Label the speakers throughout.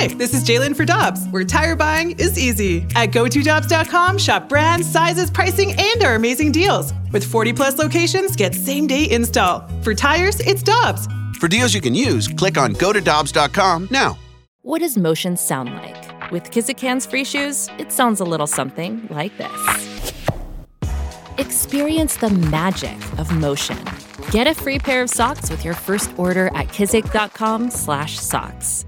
Speaker 1: Hi, this is Jalen for Dobbs, where tire buying is easy. At GoToDobbs.com, shop brands, sizes, pricing, and our amazing deals. With 40 plus locations, get same day install. For tires, it's Dobbs.
Speaker 2: For deals you can use, click on GoToDobbs.com now.
Speaker 3: What does motion sound like? With Kizikans free shoes, it sounds a little something like this. Experience the magic of motion. Get a free pair of socks with your first order at kizik.com/socks.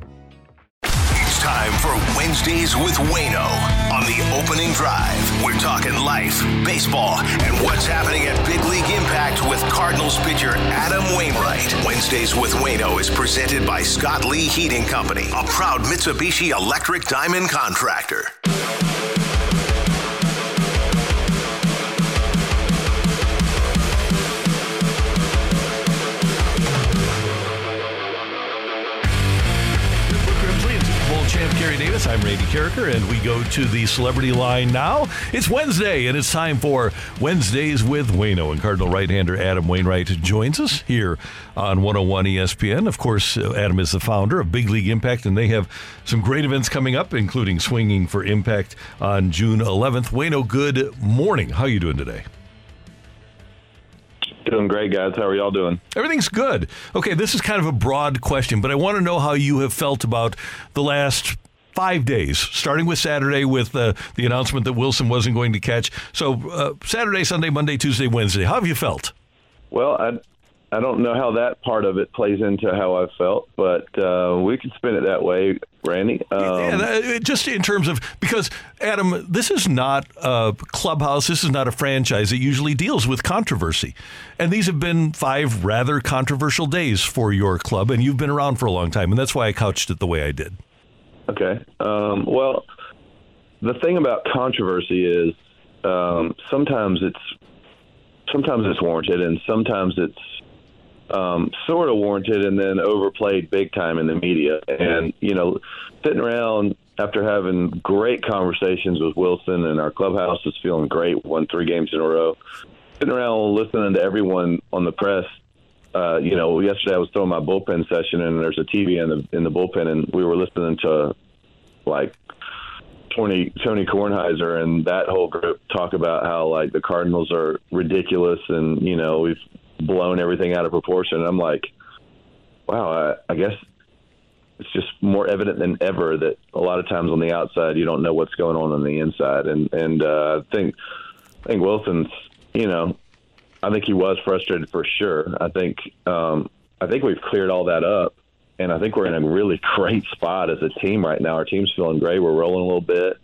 Speaker 4: Time for Wednesdays with Waino on the opening drive. We're talking life, baseball, and what's happening at Big League Impact with Cardinals pitcher Adam Wainwright. Wednesdays with Waino is presented by Scott Lee Heating Company, a proud Mitsubishi Electric Diamond contractor.
Speaker 5: Davis. I'm Randy Karraker, and we go to the celebrity line now. It's Wednesday, and it's time for Wednesdays with Waino. And Cardinal right-hander Adam Wainwright joins us here on 101 ESPN. Of course, uh, Adam is the founder of Big League Impact, and they have some great events coming up, including Swinging for Impact on June 11th. Waino, good morning. How are you doing today?
Speaker 6: Doing great, guys. How are y'all doing?
Speaker 5: Everything's good. Okay, this is kind of a broad question, but I want to know how you have felt about the last five days, starting with Saturday with uh, the announcement that Willson wasn't going to catch. So, uh, Saturday, Sunday, Monday, Tuesday, Wednesday. How have you felt?
Speaker 6: Well, I I don't know how that part of it plays into how I felt, but uh, we can spin it that way, Randy. Um,
Speaker 5: yeah, that, just in terms of because Adam, this is not a clubhouse. This is not a franchise. It usually deals with controversy, and these have been five rather controversial days for your club, and you've been around for a long time, and that's why I couched it the way I did.
Speaker 6: Okay. Um, well, the thing about controversy is um, sometimes it's sometimes it's warranted, and sometimes it's um, sort of warranted and then overplayed big time in the media. And you know, sitting around after having great conversations with Willson, and our clubhouse is feeling great, won three games in a row. Sitting around listening to everyone on the press uh, you know, yesterday I was throwing my bullpen session, and there's a TV in the in the bullpen, and we were listening to like Tony Tony Kornheiser and that whole group talk about how like the Cardinals are ridiculous, and you know we've blown everything out of proportion. And I'm like, wow, I, I guess it's just more evident than ever that a lot of times on the outside you don't know what's going on on the inside, and and uh, I think I think Willson's you know I think he was frustrated for sure. I think um, I think we've cleared all that up, and I think we're in a really great spot as a team right now. Our team's feeling great. We're rolling a little bit.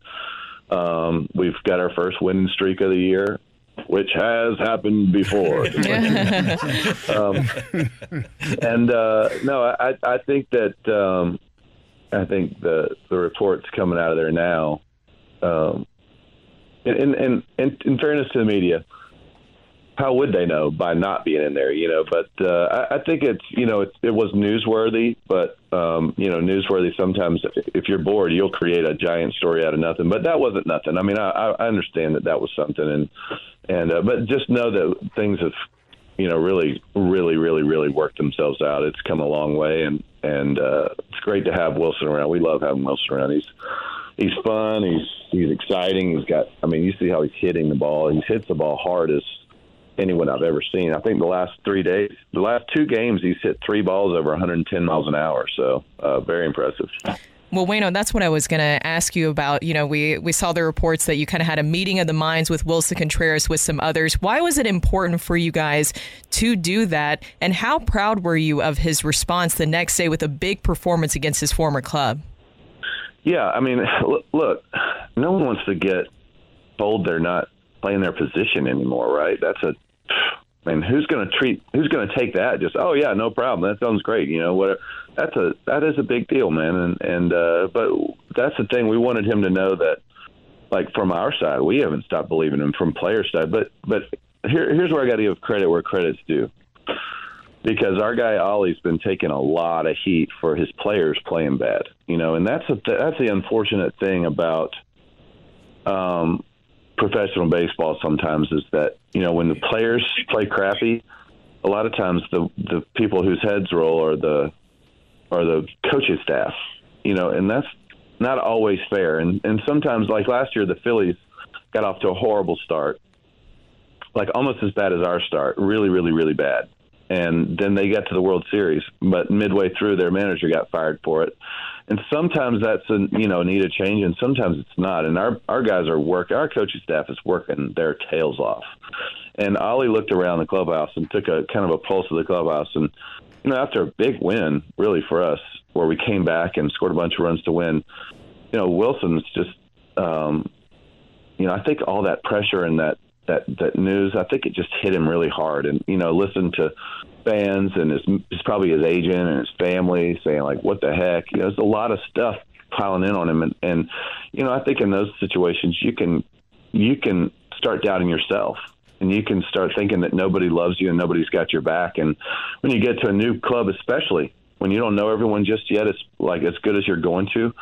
Speaker 6: Um, we've got our first winning streak of the year, which has happened before. um, and uh, no, I, I think that um, I think the the reports coming out of there now. Um, in, in, in, in fairness to the media, how would they know by not being in there? You know, but uh, I, I think it's you know it, it was newsworthy, but um, you know newsworthy. Sometimes if you're bored, you'll create a giant story out of nothing. But that wasn't nothing. I mean, I, I understand that that was something, and and uh, but just know that things have you know really really really really worked themselves out. It's come a long way, and and uh, it's great to have Willson around. We love having Willson around. He's he's fun. He's he's exciting. He's got. I mean, you see how he's hitting the ball. He hits the ball hard as anyone I've ever seen. I think the last three days, the last two games, he's hit three balls over 110 miles an hour. So uh, very impressive.
Speaker 7: Well, Waino, that's what I was going to ask you about. You know, we, we saw the reports that you kind of had a meeting of the minds with Willson Contreras with some others. Why was it important for you guys to do that? And how proud were you of his response the next day with a big performance against his former club?
Speaker 6: Yeah, I mean, look, no one wants to get told they're not playing their position anymore, right? That's a I mean, who's going to treat? Who's going to take that? Just oh yeah, no problem. That sounds great. You know what? That's a that is a big deal, man. And and uh, but that's the thing. We wanted him to know that, like from our side, we haven't stopped believing him. From player side, but but here here's where I got to give credit where credit's due. Because our guy Ollie's been taking a lot of heat for his players playing bad, you know, and that's a, that's the unfortunate thing about um, professional baseball sometimes is that you know when the players play crappy, a lot of times the the people whose heads roll are the are the coaching staff, you know, and that's not always fair. And and sometimes, like last year, the Phillies got off to a horrible start, like almost as bad as our start, really, really, really bad. And then they got to the World Series, but midway through, their manager got fired for it. And sometimes that's a you know need a change, and sometimes it's not. And our our guys are working, our coaching staff is working their tails off. And Ollie looked around the clubhouse and took a kind of a pulse of the clubhouse, and you know after a big win, really for us, where we came back and scored a bunch of runs to win, you know Willson's just um, you know I think all that pressure and that that that news, I think it just hit him really hard. And you know, listen to fans and his, probably his agent and his family saying like, "What the heck?" You know, there's a lot of stuff piling in on him, and, and you know, I think in those situations you can you can start doubting yourself. And you can start thinking that nobody loves you and nobody's got your back. And when you get to a new club, especially when you don't know everyone just yet, it's like as good as you're going to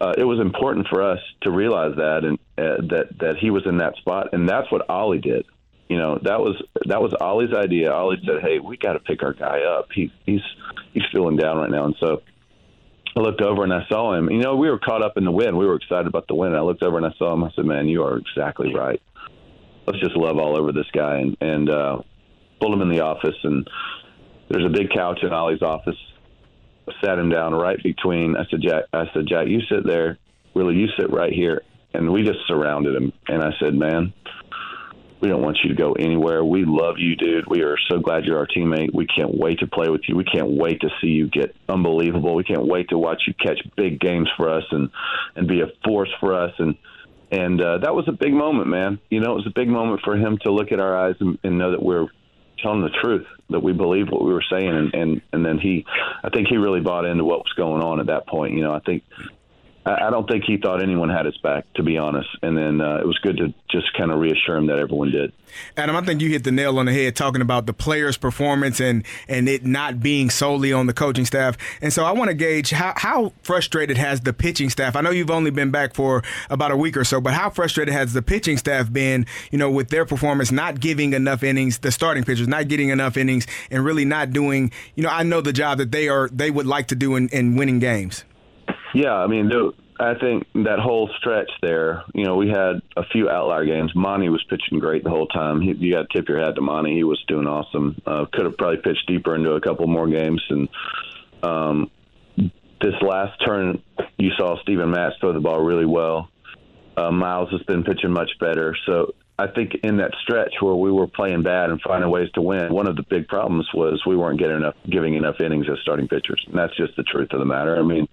Speaker 6: uh, it was important for us to realize that and uh, that that he was in that spot, and that's what Ollie did. You know, that was that was Ollie's idea. Ollie said, "Hey, we got to pick our guy up. He, he's he's feeling down right now." And so I looked over and I saw him. You know, we were caught up in the win. We were excited about the win. I looked over and I saw him. I said, "Man, you are exactly right. Let's just love all over this guy." And and uh, pulled him in the office. And there's a big couch in Ollie's office sat him down right between. I said, Jack. I said, Jack, you sit there. Really, you sit right here. And we just surrounded him. And I said, man, we don't want you to go anywhere. We love you, dude. We are so glad you're our teammate. We can't wait to play with you. We can't wait to see you get unbelievable. We can't wait to watch you catch big games for us and and be a force for us. And and uh, that was a big moment, man. You know, it was a big moment for him to look at our eyes and, and know that we're telling the truth that we believed what we were saying. And, and and then he I think he really bought into what was going on at that point. You know I think I, don't think he thought anyone had his back, to be honest. And then uh, it was good to just kind of reassure him that everyone did.
Speaker 8: Adam, I think you hit the nail on the head talking about the players' performance and and it not being solely on the coaching staff. And so I want to gauge how how frustrated has the pitching staff. I know you've only been back for about a week or so, but how frustrated has the pitching staff been? You know, with their performance not giving enough innings, the starting pitchers not getting enough innings, and really not doing. You know, I know the job that they are they would like to do in, in winning games.
Speaker 6: Yeah, I mean, I think that whole stretch there, you know, we had a few outlier games. Monty was pitching great the whole time. He, you got to tip your hat to Monty. He was doing awesome. Uh, could have probably pitched deeper into a couple more games. And um, this last turn, you saw Steven Matz throw the ball really well. Uh, Miles has been pitching much better. So I think in that stretch where we were playing bad and finding ways to win, one of the big problems was we weren't getting enough, giving enough innings as starting pitchers. And that's just the truth of the matter. I mean,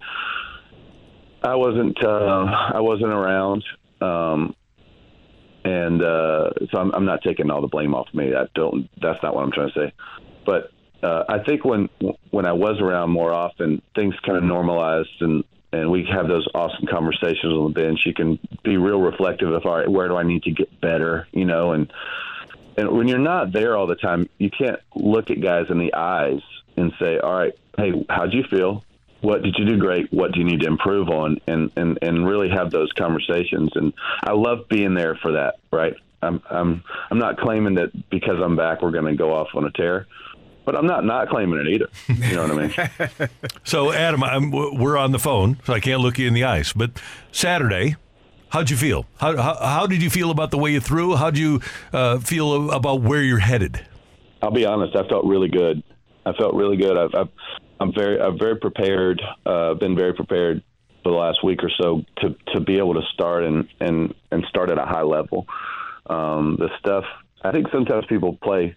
Speaker 6: I wasn't. Uh, I wasn't around, um, and uh, so I'm, I'm not taking all the blame off me. I don't. That's not what I'm trying to say. But uh, I think when when I was around more often, things kind of normalized, and and we have those awesome conversations on the bench. You can be real reflective of, all right, where do I need to get better, you know, and and when you're not there all the time, you can't look at guys in the eyes and say, all right, hey, how'd you feel? What did you do great? What do you need to improve on? And, and, and really have those conversations. And I love being there for that, right? I'm, I'm, I'm not claiming that because I'm back, we're going to go off on a tear but I'm not not claiming it either. You know what I
Speaker 5: mean? so, Adam, I'm, we're on the phone, so I can't look you in the eyes. But Saturday, how'd you feel? How, how, how did you feel about the way you threw? How'd you uh, feel about where you're headed?
Speaker 6: I'll be honest. I felt really good. I felt really good. I've, I've I'm very I'm very prepared. Uh, been very prepared for the last week or so to to be able to start and and and start at a high level. Um, the stuff I think sometimes people play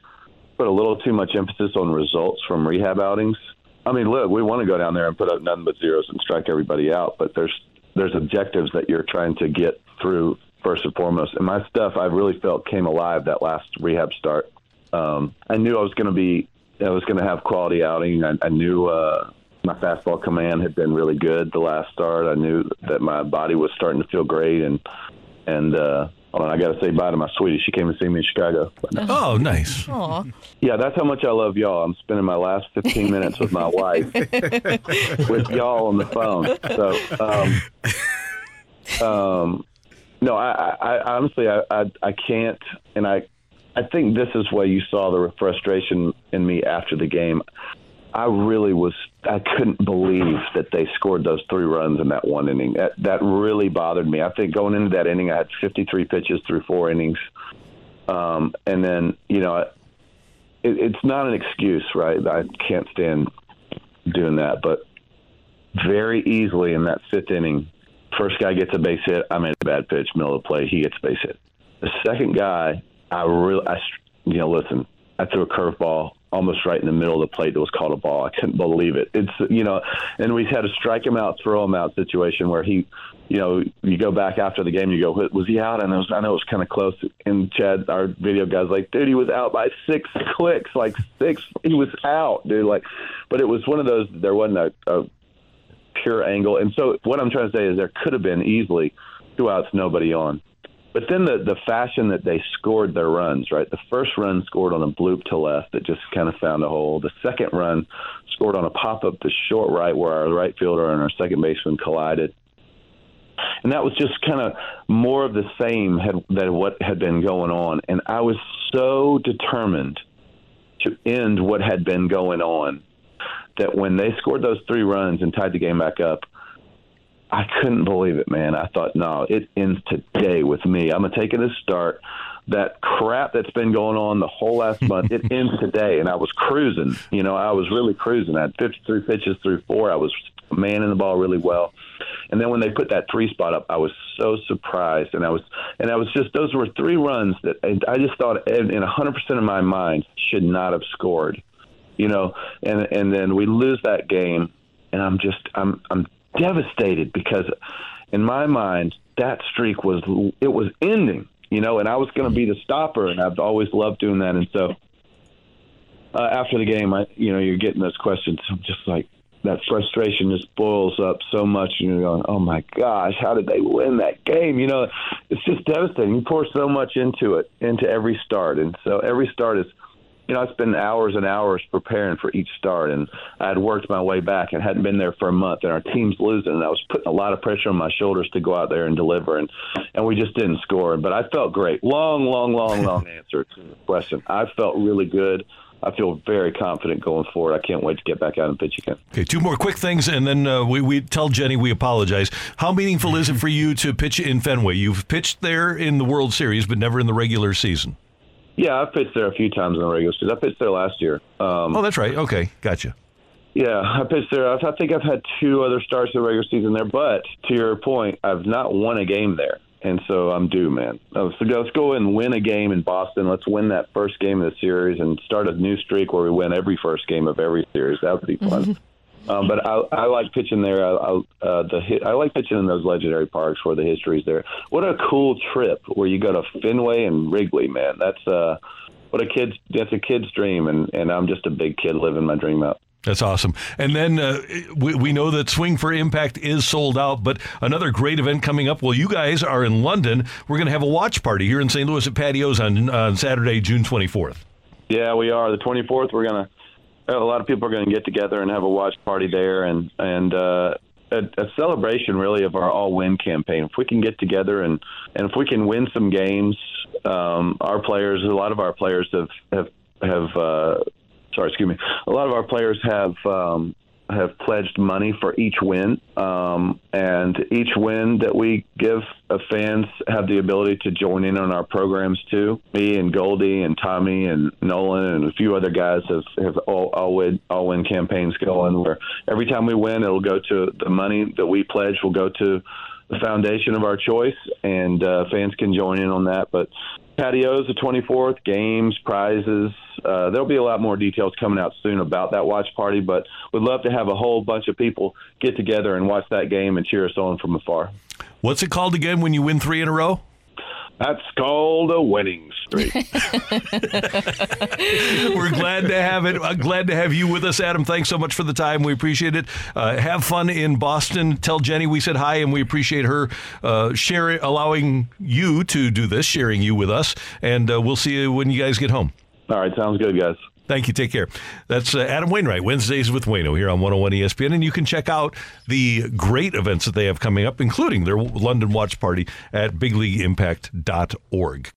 Speaker 6: put a little too much emphasis on results from rehab outings. I mean, look, we want to go down there and put up nothing but zeros and strike everybody out, but there's there's objectives that you're trying to get through first and foremost. And my stuff, I really felt came alive that last rehab start. Um, I knew I was going to be I was going to have quality outing. I, I knew uh, my fastball command had been really good the last start. I knew that my body was starting to feel great, and and uh, on, I got to say bye to my sweetie. She came to see me in Chicago.
Speaker 5: Oh, nice.
Speaker 7: Aww.
Speaker 6: Yeah, that's how much I love y'all. I'm spending my last 15 minutes with my wife, with y'all on the phone. So, um, um, no, I, I, I honestly, I, I, I can't, and I I think this is why you saw the frustration in me after the game. I really was I couldn't believe that they scored those three runs in that one inning. That that really bothered me. I think going into that inning, I had 53 pitches through four innings, um, and then you know, it, it's not an excuse, right? I can't stand doing that, but very easily in that fifth inning, first guy gets a base hit. I made a bad pitch, middle of the play. He gets a base hit. The second guy, I really, I, you know, listen, I threw a curveball almost right in the middle of the plate that was called a ball. I couldn't believe it. It's you know, and we had a strike him out, throw him out situation where he, you know, you go back after the game, you go, was he out? And was, I know it was kind of close. And Chad, our video guy's like, dude, he was out by six clicks, like six. He was out, dude. Like, but it was one of those. There wasn't a, a pure angle, and so what I'm trying to say is there could have been easily two outs, nobody on. But then the the fashion that they scored their runs, right? The first run scored on a bloop to left that just kind of found a hole. The second run scored on a pop up to short right where our right fielder and our second baseman collided. And that was just kind of more of the same had, than what had been going on. And I was so determined to end what had been going on that when they scored those three runs and tied the game back up, I couldn't believe it, man. I thought, no, it ends today with me. I'm gonna take it as start. That crap that's been going on the whole last month, it ends today. And I was cruising. You know, I was really cruising. I had 53 pitches through four. I was manning the ball really well. And then when they put that three spot up, I was so surprised. And I was, and I was just, those were three runs that I just thought in 100% of my mind should not have scored. You know, and and then we lose that game, and I'm just, I'm, I'm devastated because in my mind that streak was it was ending you know and i was going to be the stopper and i've always loved doing that and so uh, after the game i you know you're getting those questions i'm just like that frustration just boils up so much and you're going oh my gosh how did they win that game? You know it's just devastating. You pour so much into it into every start and so every start is you know, I spent hours and hours preparing for each start, and I had worked my way back and hadn't been there for a month, and our team's losing, and I was putting a lot of pressure on my shoulders to go out there and deliver, and and we just didn't score. But I felt great. Long, long, long, long answer to the question. I felt really good. I feel very confident going forward. I can't wait to get back out and pitch again.
Speaker 5: Okay, two more quick things, and then uh, we, we tell Jenny we apologize. How meaningful is it for you to pitch in Fenway? You've pitched there in the World Series, but never in the regular season.
Speaker 6: Yeah, I've pitched there a few times in the regular season. I pitched there last year. Um,
Speaker 5: oh, that's right. Okay, gotcha.
Speaker 6: Yeah, I pitched there. I think I've had two other starts in the regular season there, but to your point, I've not won a game there. And so I'm due, man. So let's go and win a game in Boston. Let's win that first game of the series and start a new streak where we win every first game of every series. That would be fun. Um, but I, I like pitching there. I, I, uh, the I like pitching in those legendary parks where the history's there. What a cool trip where you go to Fenway and Wrigley, man. That's uh, what a kid's that's a kid's dream, and and I'm just a big kid living my dream out.
Speaker 5: That's awesome. And then uh, we, we know that Swing for Impact is sold out, but another great event coming up. Well, you guys are in London. We're going to have a watch party here in St. Louis at Patios on, on Saturday, June 24th.
Speaker 6: Yeah, we are. The 24th, we're going to a lot of people are going to get together and have a watch party there, and and uh, a, a celebration really of our all win campaign. If we can get together and and if we can win some games, um, our players, a lot of our players have have have. Uh, sorry, excuse me. A lot of our players have um, have pledged money for each win, um, and each win that we give uh, fans have the ability to join in on our programs too. Me and Goldie and Tommy and Nolan and a few other guys have have all all win all win campaigns going where every time we win, it'll go to the money that we pledge will go to the foundation of our choice, and uh, fans can join in on that. But patios the 24th, games, prizes. Uh, there'll be a lot more details coming out soon about that watch party, but we'd love to have a whole bunch of people get together and watch that game and cheer us on from afar.
Speaker 5: What's it called again when you win three in a row?
Speaker 6: That's called a winning streak. We're
Speaker 5: glad to have it. Uh, glad to have you with us, Adam. Thanks so much for the time. We appreciate it. Uh, have fun in Boston. Tell Jenny we said hi, and we appreciate her uh, sharing, allowing you to do this, sharing you with us. And uh, we'll see you when you guys get home.
Speaker 6: All right, sounds good, guys.
Speaker 5: Thank you. Take care. That's uh, Adam Wainwright, Wednesdays with Waino here on 101 ESPN. And you can check out the great events that they have coming up, including their London Watch Party at bigleagueimpact.org.